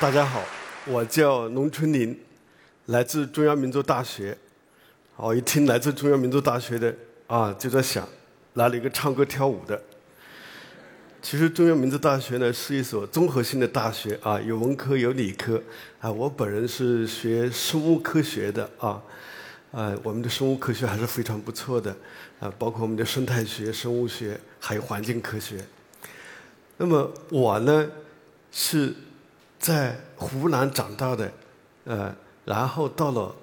大家好，我叫农春林，来自中央民族大学。我一听来自中央民族大学的啊，就在想，来了一个唱歌跳舞的。其实中央民族大学呢是一所综合性的大学啊，有文科有理科啊。我本人是学生物科学的啊，啊，我们的生物科学还是非常不错的啊，包括我们的生态学、生物学还有环境科学。那么我呢是。在湖南长大的，呃，然后到了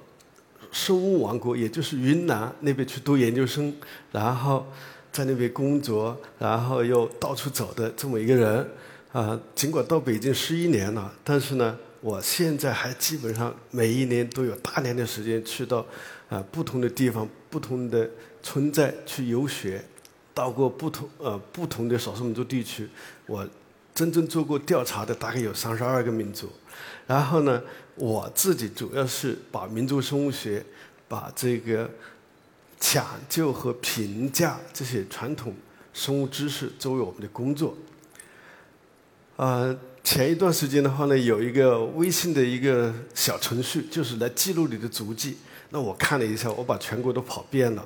生物王国，也就是云南那边去读研究生，然后在那边工作，然后又到处走的这么一个人，啊，尽管到北京十一年了，但是呢，我现在还基本上每一年都有大量的时间去到啊不同的地方、不同的村寨去游学，到过不同呃不同的少数民族地区，我。真正做过调查的大概有三十二个民族，然后呢，我自己主要是把民族生物学、把这个抢救和评价这些传统生物知识作为我们的工作。啊，前一段时间的话呢，有一个微信的一个小程序，就是来记录你的足迹。那我看了一下，我把全国都跑遍了，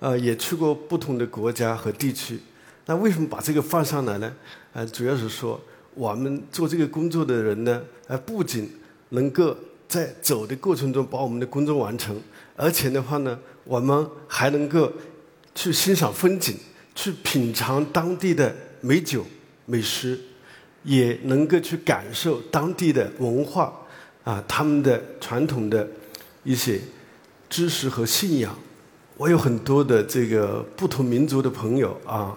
呃，也去过不同的国家和地区。那为什么把这个放上来呢？呃，主要是说我们做这个工作的人呢，呃，不仅能够在走的过程中把我们的工作完成，而且的话呢，我们还能够去欣赏风景，去品尝当地的美酒美食，也能够去感受当地的文化啊，他们的传统的一些知识和信仰。我有很多的这个不同民族的朋友啊。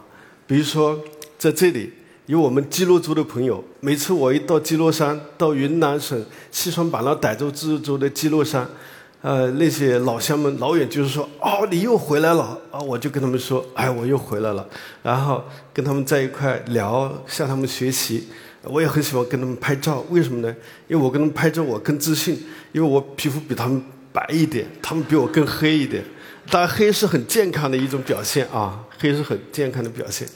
比如说，在这里有我们基洛族的朋友。每次我一到基洛山，到云南省西双版纳傣族自治州的基洛山，呃，那些老乡们老远就是说：“哦，你又回来了啊！”我就跟他们说：“哎，我又回来了。”然后跟他们在一块聊，向他们学习。我也很喜欢跟他们拍照，为什么呢？因为我跟他们拍照，我更自信，因为我皮肤比他们白一点，他们比我更黑一点。当然，黑是很健康的一种表现啊，黑是很健康的表现。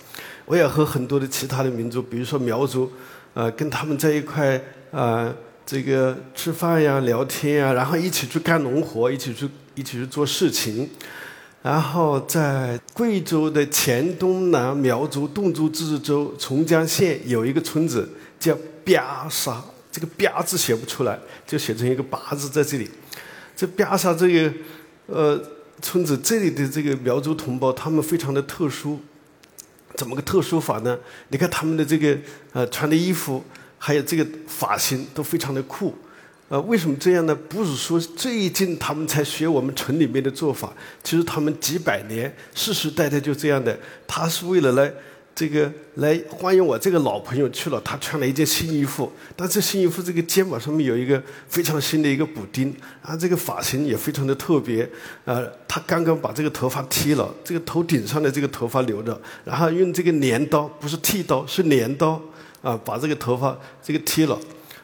我也和很多的其他的民族，比如说苗族，呃，跟他们在一块呃，这个吃饭呀、聊天呀，然后一起去干农活，一起去一起去做事情。然后在贵州的黔东南苗族侗族自治州从江县有一个村子叫巴沙，这个“巴”字写不出来，就写成一个“八”字在这里。这巴沙这个呃村子，这里的这个苗族同胞，他们非常的特殊。怎么个特殊法呢？你看他们的这个呃穿的衣服，还有这个发型都非常的酷。呃，为什么这样呢？不是说最近他们才学我们城里面的做法，其实他们几百年世世代代就这样的。他是为了来。这个来欢迎我这个老朋友去了，他穿了一件新衣服，但这新衣服这个肩膀上面有一个非常新的一个补丁，啊，这个发型也非常的特别，呃，他刚刚把这个头发剃了，这个头顶上的这个头发留着，然后用这个镰刀，不是剃刀，是镰刀，啊，把这个头发这个剃了。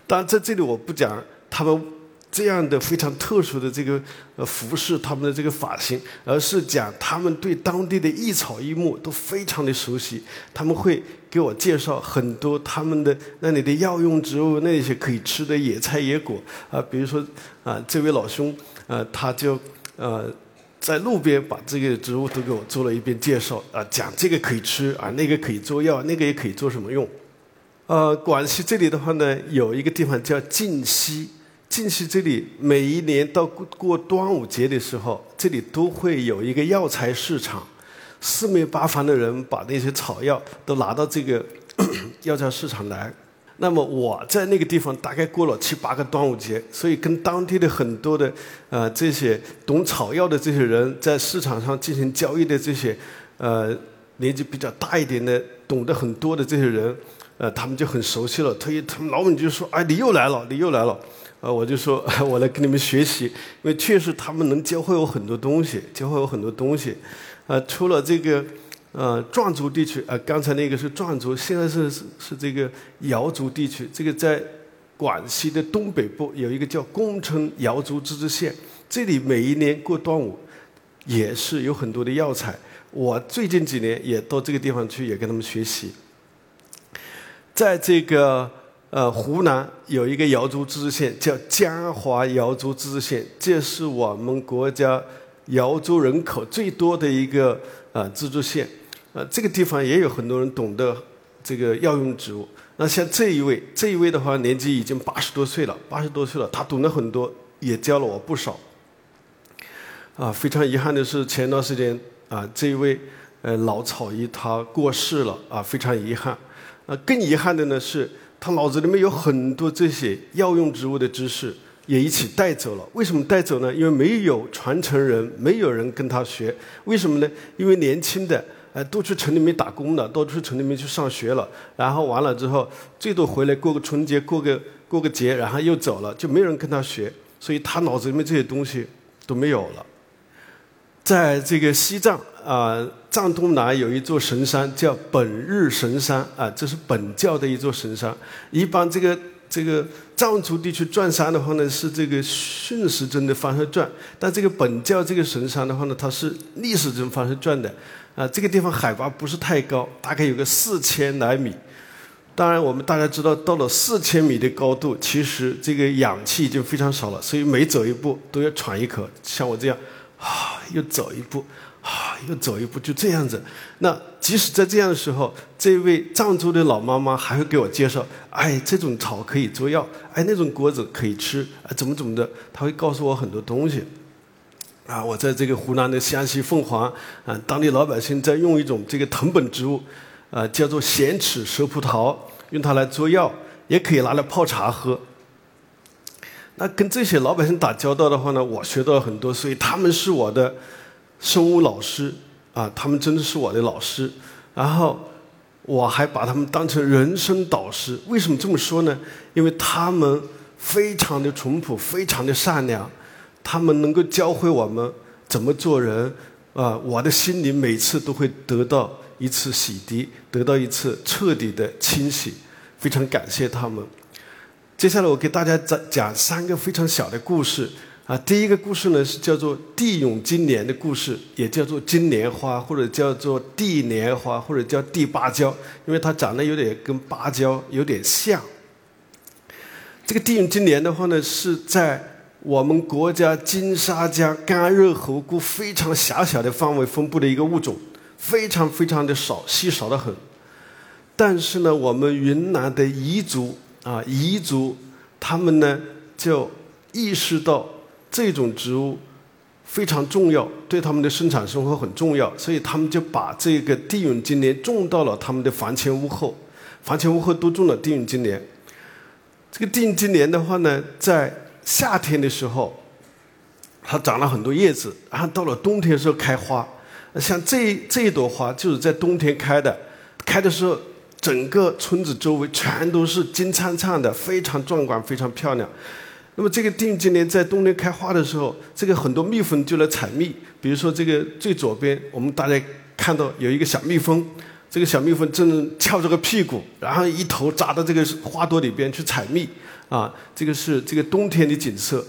当然在这里我不讲他们。这样的非常特殊的这个呃服饰，他们的这个发型，而是讲他们对当地的一草一木都非常的熟悉。他们会给我介绍很多他们的那里的药用植物，那些可以吃的野菜野果啊，比如说啊，这位老兄啊，他就呃在路边把这个植物都给我做了一遍介绍啊，讲这个可以吃啊，那个可以做药，那个也可以做什么用。呃，广西这里的话呢，有一个地方叫晋西。进去这里每一年到过端午节的时候，这里都会有一个药材市场，四面八方的人把那些草药都拿到这个 药材市场来。那么我在那个地方大概过了七八个端午节，所以跟当地的很多的呃这些懂草药的这些人在市场上进行交易的这些呃年纪比较大一点的、懂得很多的这些人，呃他们就很熟悉了。他一他们老板就说：“哎，你又来了，你又来了。”呃，我就说，我来跟你们学习，因为确实他们能教会我很多东西，教会我很多东西。呃，除了这个，呃，壮族地区，呃，刚才那个是壮族，现在是是是这个瑶族地区。这个在广西的东北部有一个叫恭城瑶族自治县，这里每一年过端午，也是有很多的药材。我最近几年也到这个地方去，也跟他们学习。在这个呃湖南有一个瑶族自治县叫江华瑶族自治县，这是我们国家瑶族人口最多的一个呃自治县。呃，这个地方也有很多人懂得这个药用植物。那像这一位，这一位的话年纪已经八十多岁了，八十多岁了，他懂得很多，也教了我不少。啊，非常遗憾的是，前段时间啊，这一位呃老草医他过世了啊，非常遗憾。啊，更遗憾的呢是，他脑子里面有很多这些药用植物的知识也一起带走了。为什么带走呢？因为没有传承人，没有人跟他学。为什么呢？因为年轻的呃都去城里面打工了，都去城里面去上学了，然后完了之后，最多回来过个春节，过个过个节，然后又走了，就没有人跟他学，所以他脑子里面这些东西都没有了。在这个西藏啊，藏东南有一座神山叫本日神山啊，这是本教的一座神山。一般这个这个藏族地区转山的话呢，是这个顺时针的方向转，但这个本教这个神山的话呢，它是逆时针方向转的。啊，这个地方海拔不是太高，大概有个四千来米。当然，我们大家知道，到了四千米的高度，其实这个氧气已经非常少了，所以每走一步都要喘一口，像我这样。啊，又走一步，又走一步，就这样子。那即使在这样的时候，这位藏族的老妈妈还会给我介绍，哎，这种草可以做药，哎，那种果子可以吃，啊，怎么怎么的，他会告诉我很多东西。啊，我在这个湖南的湘西凤凰，啊，当地老百姓在用一种这个藤本植物，啊，叫做咸齿蛇葡萄，用它来做药，也可以拿来泡茶喝。那跟这些老百姓打交道的话呢，我学到了很多，所以他们是我的生物老师啊，他们真的是我的老师。然后我还把他们当成人生导师。为什么这么说呢？因为他们非常的淳朴，非常的善良，他们能够教会我们怎么做人啊。我的心里每次都会得到一次洗涤，得到一次彻底的清洗，非常感谢他们。接下来我给大家讲讲三个非常小的故事啊。第一个故事呢是叫做地涌金莲的故事，也叫做金莲花，或者叫做地莲花，或者叫地芭蕉，因为它长得有点跟芭蕉有点像。这个地涌金莲的话呢，是在我们国家金沙江干热河谷非常狭小的范围分布的一个物种，非常非常的少，稀少的很。但是呢，我们云南的彝族。啊，彝族他们呢就意识到这种植物非常重要，对他们的生产生活很重要，所以他们就把这个地涌金莲种到了他们的房前屋后，房前屋后都种了地涌金莲。这个地涌金莲的话呢，在夏天的时候，它长了很多叶子，然后到了冬天的时候开花。像这这一朵花就是在冬天开的，开的时候。整个村子周围全都是金灿灿的，非常壮观，非常漂亮。那么这个定金莲在冬天开花的时候，这个很多蜜蜂就来采蜜。比如说这个最左边，我们大家看到有一个小蜜蜂，这个小蜜蜂正翘着个屁股，然后一头扎到这个花朵里边去采蜜。啊，这个是这个冬天的景色。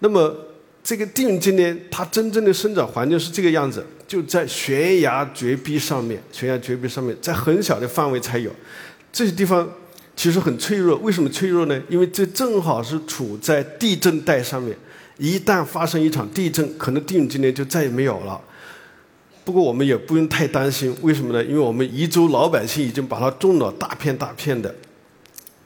那么这个定金莲它真正的生长环境是这个样子。就在悬崖绝壁上面，悬崖绝壁上面，在很小的范围才有，这些地方其实很脆弱。为什么脆弱呢？因为这正好是处在地震带上面，一旦发生一场地震，可能地涌今年就再也没有了。不过我们也不用太担心，为什么呢？因为我们彝族老百姓已经把它种了大片大片的。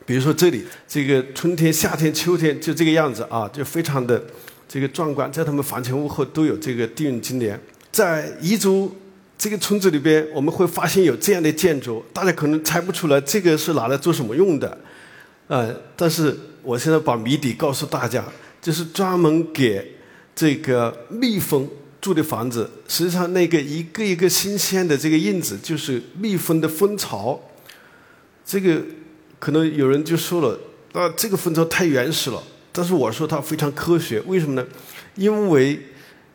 比如说这里，这个春天、夏天、秋天就这个样子啊，就非常的这个壮观，在他们房前屋后都有这个地涌金莲。在彝族这个村子里边，我们会发现有这样的建筑，大家可能猜不出来这个是拿来做什么用的，呃，但是我现在把谜底告诉大家，就是专门给这个蜜蜂住的房子。实际上，那个一个一个新鲜的这个印子，就是蜜蜂的蜂巢。这个可能有人就说了，啊，这个蜂巢太原始了。但是我说它非常科学，为什么呢？因为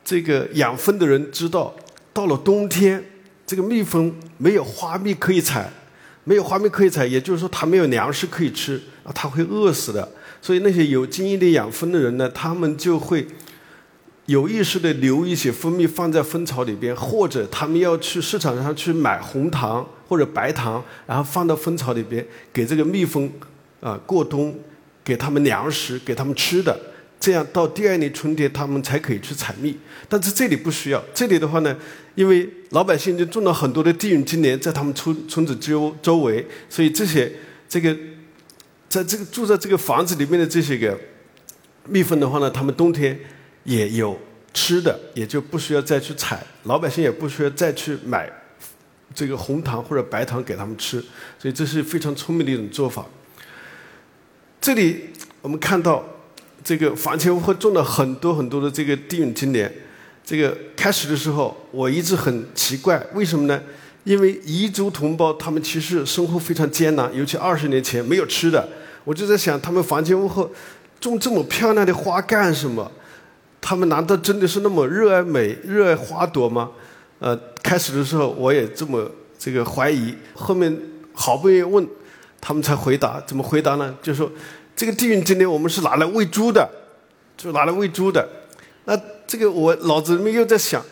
这个养蜂的人知道，到了冬天，这个蜜蜂没有花蜜可以采，没有花蜜可以采，也就是说它没有粮食可以吃，啊，它会饿死的。所以那些有经验的养蜂的人呢，他们就会有意识的留一些蜂蜜放在蜂巢里边，或者他们要去市场上去买红糖或。者白糖，然后放到蜂巢里边，给这个蜜蜂啊过冬，给他们粮食，给他们吃的。这样到第二年春天，他们才可以去采蜜。但是这里不需要，这里的话呢，因为老百姓就种了很多的地允金莲在他们村村子周周围，所以这些这个在这个住在这个房子里面的这些个蜜蜂的话呢，他们冬天也有吃的，也就不需要再去采，老百姓也不需要再去买这个红糖或者白糖给他们吃，所以这是非常聪明的一种做法。这里我们看到。这个房前屋后种了很多很多的这个地允金莲，这个开始的时候我一直很奇怪，为什么呢？因为彝族同胞他们其实生活非常艰难，尤其二十年前没有吃的，我就在想他们房前屋后种这么漂亮的花干什么？他们难道真的是那么热爱美、热爱花朵吗？呃，开始的时候我也这么这个怀疑，后面好不容易问，他们才回答，怎么回答呢？就说。这个地允金莲我们是拿来喂猪的，就拿来喂猪的。那这个我脑子里面又在想，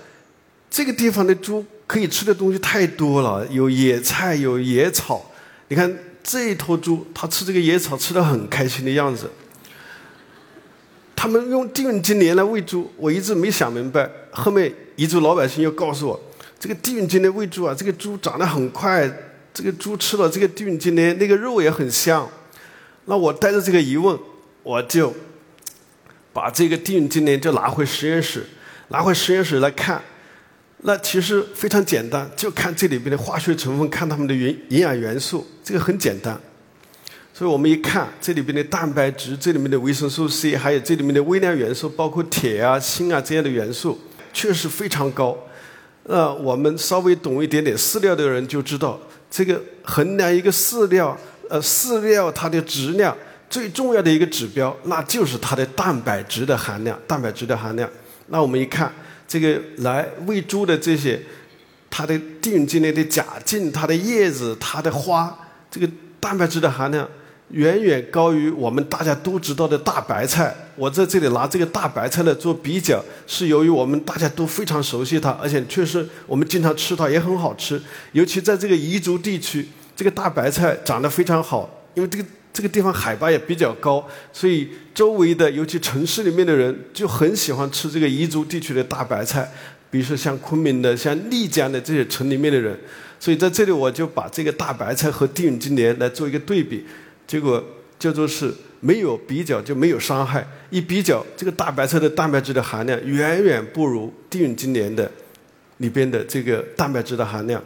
这个地方的猪可以吃的东西太多了，有野菜，有野草。你看这一头猪，它吃这个野草吃的很开心的样子。他们用地允金莲来喂猪，我一直没想明白。后面彝族老百姓又告诉我，这个地允金莲喂猪啊，这个猪长得很快，这个猪吃了这个地允金莲，那个肉也很香。那我带着这个疑问，我就把这个地允金莲就拿回实验室，拿回实验室来看。那其实非常简单，就看这里边的化学成分，看它们的营营养元素，这个很简单。所以我们一看这里边的蛋白质，这里面的维生素 C，还有这里面的微量元素，包括铁啊、锌啊这样的元素，确实非常高。那我们稍微懂一点点饲料的人就知道，这个衡量一个饲料。呃，饲料它的质量最重要的一个指标，那就是它的蛋白质的含量。蛋白质的含量，那我们一看，这个来喂猪的这些，它的地允金的假茎、它的叶子、它的花，这个蛋白质的含量远远高于我们大家都知道的大白菜。我在这里拿这个大白菜来做比较，是由于我们大家都非常熟悉它，而且确实我们经常吃它也很好吃，尤其在这个彝族地区。这个大白菜长得非常好，因为这个这个地方海拔也比较高，所以周围的尤其城市里面的人就很喜欢吃这个彝族地区的大白菜，比如说像昆明的、像丽江的这些城里面的人，所以在这里我就把这个大白菜和地涌金莲来做一个对比，结果叫做是没有比较就没有伤害，一比较这个大白菜的蛋白质的含量远远不如地涌金莲的里边的这个蛋白质的含量。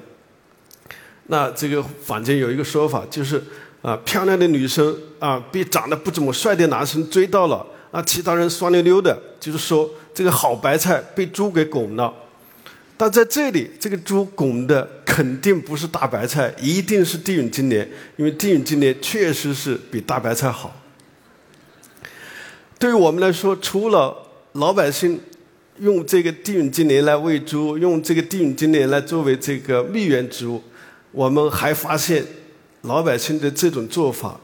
那这个坊间有一个说法，就是啊，漂亮的女生啊，被长得不怎么帅的男生追到了，啊，其他人酸溜溜的，就是说这个好白菜被猪给拱了。但在这里，这个猪拱的肯定不是大白菜，一定是地涌金莲，因为地涌金莲确实是比大白菜好。对于我们来说，除了老百姓用这个地涌金莲来喂猪，用这个地涌金莲来作为这个蜜源植物。我们还发现，老百姓的这种做法，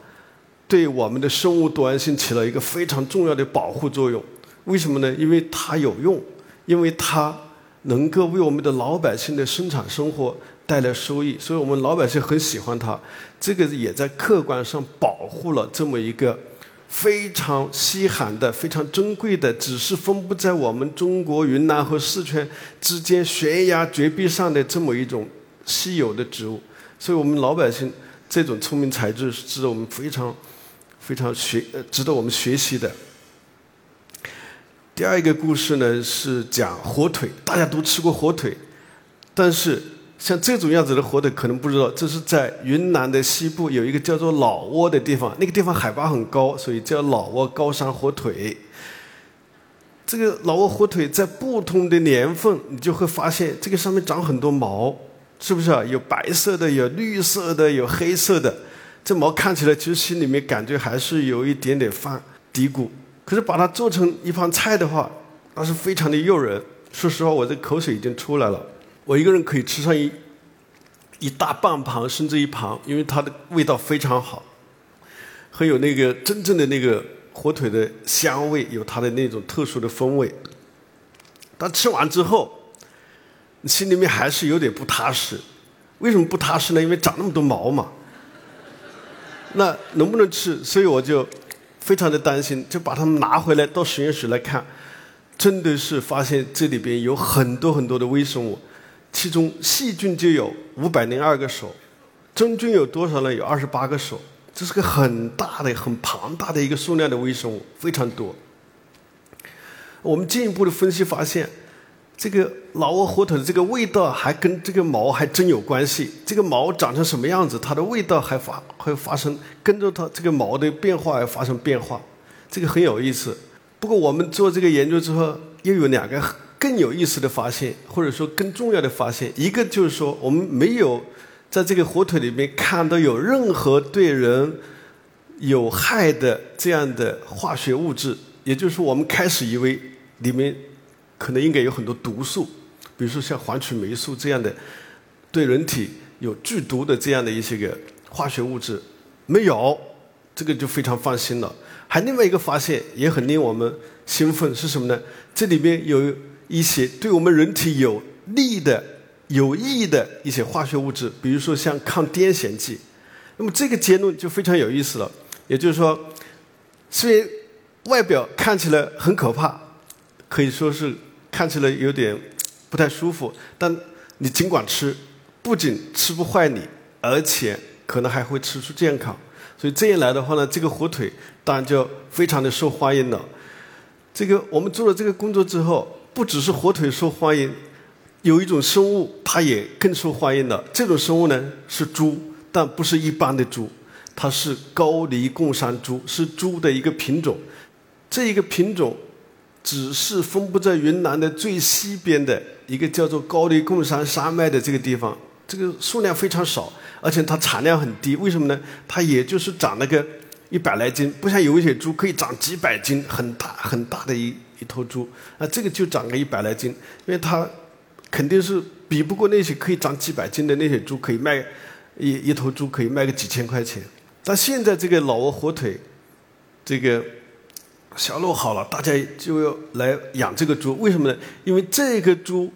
对我们的生物多样性起了一个非常重要的保护作用。为什么呢？因为它有用，因为它能够为我们的老百姓的生产生活带来收益，所以我们老百姓很喜欢它。这个也在客观上保护了这么一个非常稀罕的、非常珍贵的，只是分布在我们中国云南和四川之间悬崖绝壁上的这么一种。稀有的植物，所以我们老百姓这种聪明才智是值得我们非常、非常学、呃，值得我们学习的。第二个故事呢是讲火腿，大家都吃过火腿，但是像这种样子的火腿可能不知道，这是在云南的西部有一个叫做老挝的地方，那个地方海拔很高，所以叫老挝高山火腿。这个老挝火腿在不同的年份，你就会发现这个上面长很多毛。是不是啊？有白色的，有绿色的，有黑色的。这毛看起来其实心里面感觉还是有一点点发嘀咕。可是把它做成一盘菜的话，那是非常的诱人。说实话，我这口水已经出来了。我一个人可以吃上一一大半盘，甚至一盘，因为它的味道非常好，很有那个真正的那个火腿的香味，有它的那种特殊的风味。但吃完之后。心里面还是有点不踏实，为什么不踏实呢？因为长那么多毛嘛。那能不能吃？所以我就非常的担心，就把它们拿回来到实验室来看，真的是发现这里边有很多很多的微生物，其中细菌就有五百零二个手，真菌有多少呢？有二十八个手，这是个很大的、很庞大的一个数量的微生物，非常多。我们进一步的分析发现。这个老挝火腿的这个味道还跟这个毛还真有关系。这个毛长成什么样子，它的味道还发会发生跟着它这个毛的变化而发生变化，这个很有意思。不过我们做这个研究之后，又有两个更有意思的发现，或者说更重要的发现。一个就是说，我们没有在这个火腿里面看到有任何对人有害的这样的化学物质，也就是说，我们开始以为里面。可能应该有很多毒素，比如说像黄曲霉素这样的对人体有剧毒的这样的一些个化学物质，没有，这个就非常放心了。还另外一个发现也很令我们兴奋是什么呢？这里边有一些对我们人体有利的、有益的一些化学物质，比如说像抗癫痫剂。那么这个结论就非常有意思了，也就是说，虽然外表看起来很可怕，可以说是。看起来有点不太舒服，但你尽管吃，不仅吃不坏你，而且可能还会吃出健康。所以这样来的话呢，这个火腿当然就非常的受欢迎了。这个我们做了这个工作之后，不只是火腿受欢迎，有一种生物它也更受欢迎了。这种生物呢是猪，但不是一般的猪，它是高黎贡山猪，是猪的一个品种。这一个品种。只是分布在云南的最西边的一个叫做高黎贡山山脉的这个地方，这个数量非常少，而且它产量很低。为什么呢？它也就是长那个一百来斤，不像有一些猪可以长几百斤，很大很大的一一头猪。啊，这个就长个一百来斤，因为它肯定是比不过那些可以长几百斤的那些猪，可以卖一一头猪可以卖个几千块钱。但现在这个老挝火腿，这个。销路好了，大家就要来养这个猪。为什么呢？因为这个猪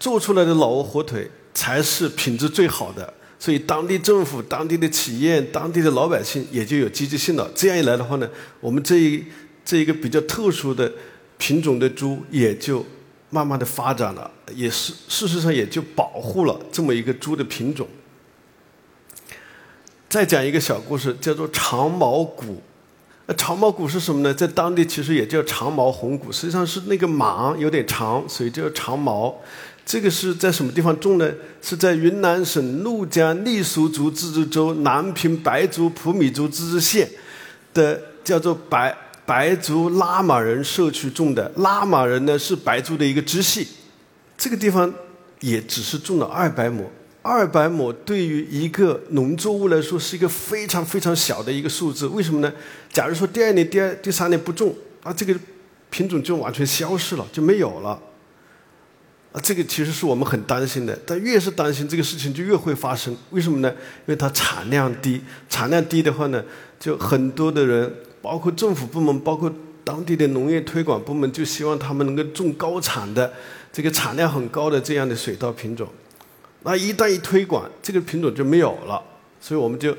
做出来的老挝火腿才是品质最好的，所以当地政府、当地的企业、当地的老百姓也就有积极性了。这样一来的话呢，我们这一这一个比较特殊的品种的猪也就慢慢的发展了，也是事实上也就保护了这么一个猪的品种。再讲一个小故事，叫做长毛骨。那长毛谷是什么呢？在当地其实也叫长毛红谷，实际上是那个马有点长，所以叫长毛。这个是在什么地方种呢？是在云南省怒江傈僳族自治州南平白族普米族自治县的叫做白白族拉玛人社区种的。拉玛人呢是白族的一个支系，这个地方也只是种了二百亩。二百亩对于一个农作物来说是一个非常非常小的一个数字，为什么呢？假如说第二年、第二、第三年不种，啊，这个品种就完全消失了，就没有了。啊，这个其实是我们很担心的。但越是担心这个事情，就越会发生。为什么呢？因为它产量低，产量低的话呢，就很多的人，包括政府部门，包括当地的农业推广部门，就希望他们能够种高产的、这个产量很高的这样的水稻品种。那一旦一推广，这个品种就没有了，所以我们就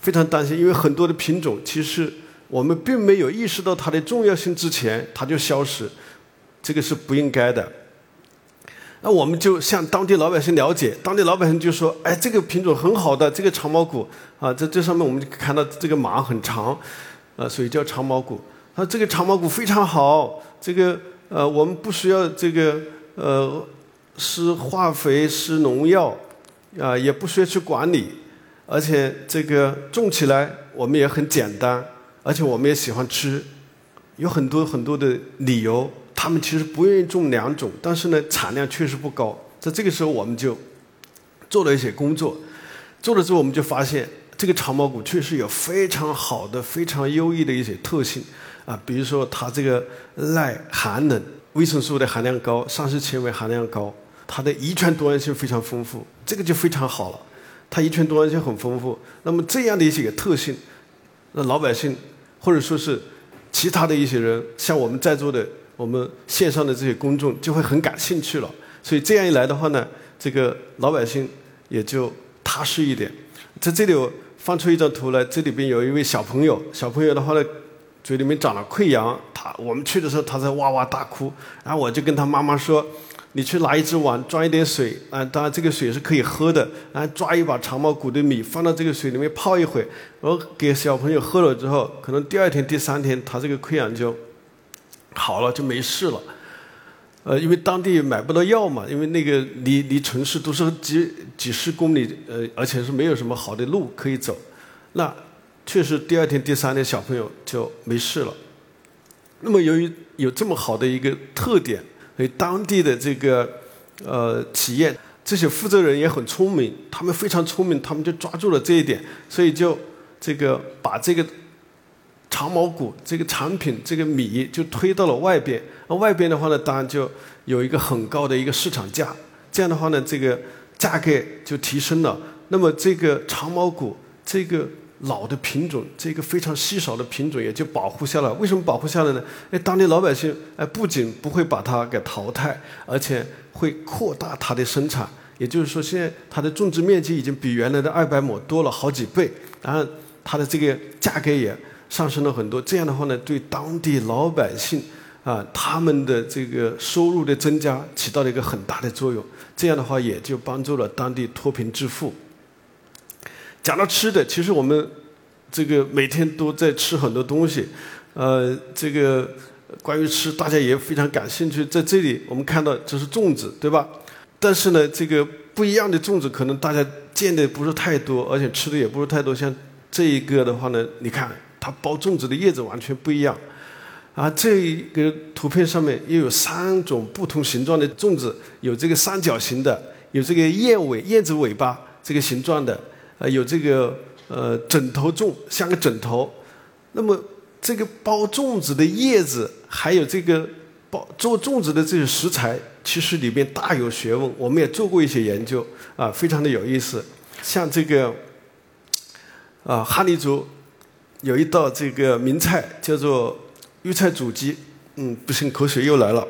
非常担心，因为很多的品种其实我们并没有意识到它的重要性之前，它就消失，这个是不应该的。那我们就向当地老百姓了解，当地老百姓就说：“哎，这个品种很好的，这个长毛骨啊，在这上面我们就看到这个马很长，啊，所以叫长毛骨。啊，这个长毛骨非常好，这个呃，我们不需要这个呃。”施化肥、施农药，啊，也不需要去管理，而且这个种起来我们也很简单，而且我们也喜欢吃，有很多很多的理由，他们其实不愿意种两种，但是呢，产量确实不高。在这个时候，我们就做了一些工作，做了之后，我们就发现这个长毛谷确实有非常好的、非常优异的一些特性，啊，比如说它这个耐寒冷，维生素的含量高，膳食纤维含量高。它的遗传多样性非常丰富，这个就非常好了。它遗传多样性很丰富，那么这样的一些特性，那老百姓或者说是其他的一些人，像我们在座的我们线上的这些公众就会很感兴趣了。所以这样一来的话呢，这个老百姓也就踏实一点。在这里我放出一张图来，这里边有一位小朋友，小朋友的话呢，嘴里面长了溃疡，他我们去的时候他在哇哇大哭，然后我就跟他妈妈说。你去拿一只碗，装一点水，啊，当然这个水是可以喝的。然后抓一把长毛谷的米，放到这个水里面泡一会，然后给小朋友喝了之后，可能第二天、第三天，他这个溃疡就好了，就没事了。呃，因为当地买不到药嘛，因为那个离离城市都是几几十公里，呃，而且是没有什么好的路可以走。那确实第二天、第三天小朋友就没事了。那么由于有这么好的一个特点。所以当地的这个呃企业，这些负责人也很聪明，他们非常聪明，他们就抓住了这一点，所以就这个把这个长毛谷这个产品这个米就推到了外边，那外边的话呢，当然就有一个很高的一个市场价，这样的话呢，这个价格就提升了。那么这个长毛谷这个。老的品种，这个非常稀少的品种也就保护下来。为什么保护下来呢？哎，当地老百姓哎，不仅不会把它给淘汰，而且会扩大它的生产。也就是说，现在它的种植面积已经比原来的二百亩多了好几倍，然后它的这个价格也上升了很多。这样的话呢，对当地老百姓啊，他们的这个收入的增加起到了一个很大的作用。这样的话，也就帮助了当地脱贫致富。讲到吃的，其实我们这个每天都在吃很多东西，呃，这个关于吃，大家也非常感兴趣。在这里，我们看到这是粽子，对吧？但是呢，这个不一样的粽子，可能大家见的不是太多，而且吃的也不是太多。像这一个的话呢，你看它包粽子的叶子完全不一样，啊，这个图片上面又有三种不同形状的粽子，有这个三角形的，有这个燕尾燕子尾巴这个形状的。呃，有这个呃枕头粽，像个枕头。那么这个包粽子的叶子，还有这个包做粽子的这些食材，其实里面大有学问。我们也做过一些研究，啊，非常的有意思。像这个啊，哈尼族有一道这个名菜叫做玉菜煮鸡。嗯，不行，口水又来了。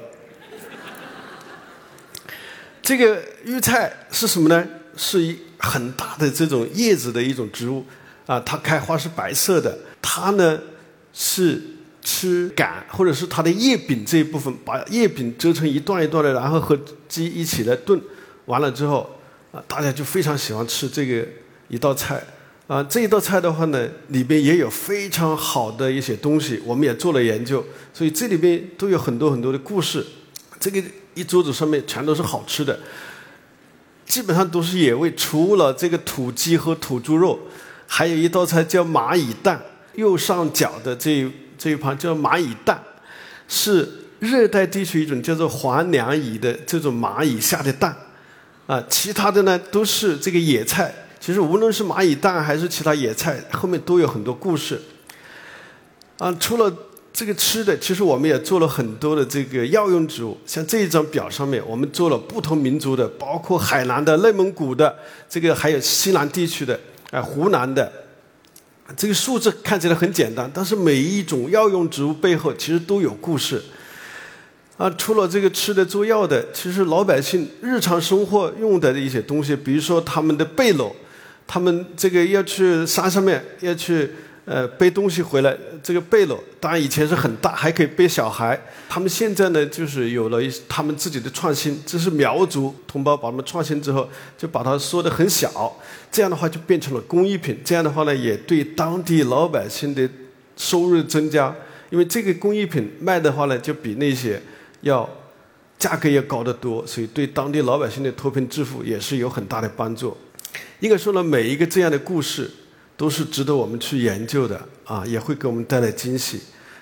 这个玉菜是什么呢？是一。很大的这种叶子的一种植物，啊，它开花是白色的。它呢是吃杆或者是它的叶柄这一部分，把叶柄折成一段一段的，然后和鸡一起来炖。完了之后，啊，大家就非常喜欢吃这个一道菜。啊，这一道菜的话呢，里边也有非常好的一些东西，我们也做了研究，所以这里边都有很多很多的故事。这个一桌子上面全都是好吃的。基本上都是野味，除了这个土鸡和土猪肉，还有一道菜叫蚂蚁蛋。右上角的这这一盘叫蚂蚁蛋，是热带地区一种叫做黄梁蚁的这种蚂蚁下的蛋。啊，其他的呢都是这个野菜。其实无论是蚂蚁蛋还是其他野菜，后面都有很多故事。啊，除了。这个吃的，其实我们也做了很多的这个药用植物，像这一张表上面，我们做了不同民族的，包括海南的、内蒙古的，这个还有西南地区的，啊，湖南的。这个数字看起来很简单，但是每一种药用植物背后其实都有故事。啊，除了这个吃的做药的，其实老百姓日常生活用的一些东西，比如说他们的背篓，他们这个要去山上面要去。呃，背东西回来，这个背篓当然以前是很大，还可以背小孩。他们现在呢，就是有了一他们自己的创新，这是苗族同胞把他们创新之后，就把它缩得很小，这样的话就变成了工艺品。这样的话呢，也对当地老百姓的收入增加，因为这个工艺品卖的话呢，就比那些要价格要高得多，所以对当地老百姓的脱贫致富也是有很大的帮助。应该说呢，每一个这样的故事。都是值得我们去研究的啊，也会给我们带来惊喜。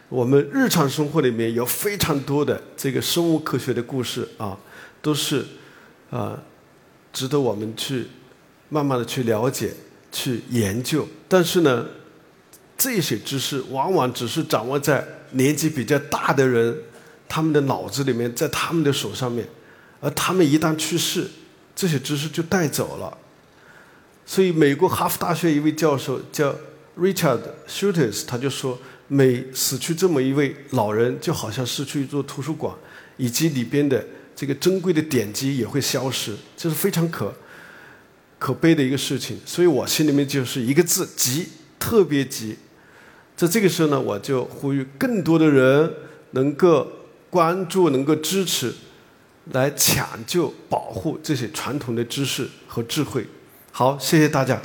我们日常生活里面有非常多的这个生物科学的故事啊，都是啊值得我们去慢慢的去了解、去研究。但是呢，这些知识往往只是掌握在年纪比较大的人他们的脑子里面，在他们的手上面，而他们一旦去世，这些知识就带走了。所以，美国哈佛大学一位教授叫 Richard Schultes，他就说，每死去这么一位老人，就好像失去一座图书馆，以及里边的这个珍贵的典籍也会消失，这是非常可可悲的一个事情。所以我心里面就是一个字：急，特别急。在这个时候呢，我就呼吁更多的人能够关注、能够支持，来抢救、保护这些传统的知识和智慧。好，谢谢大家。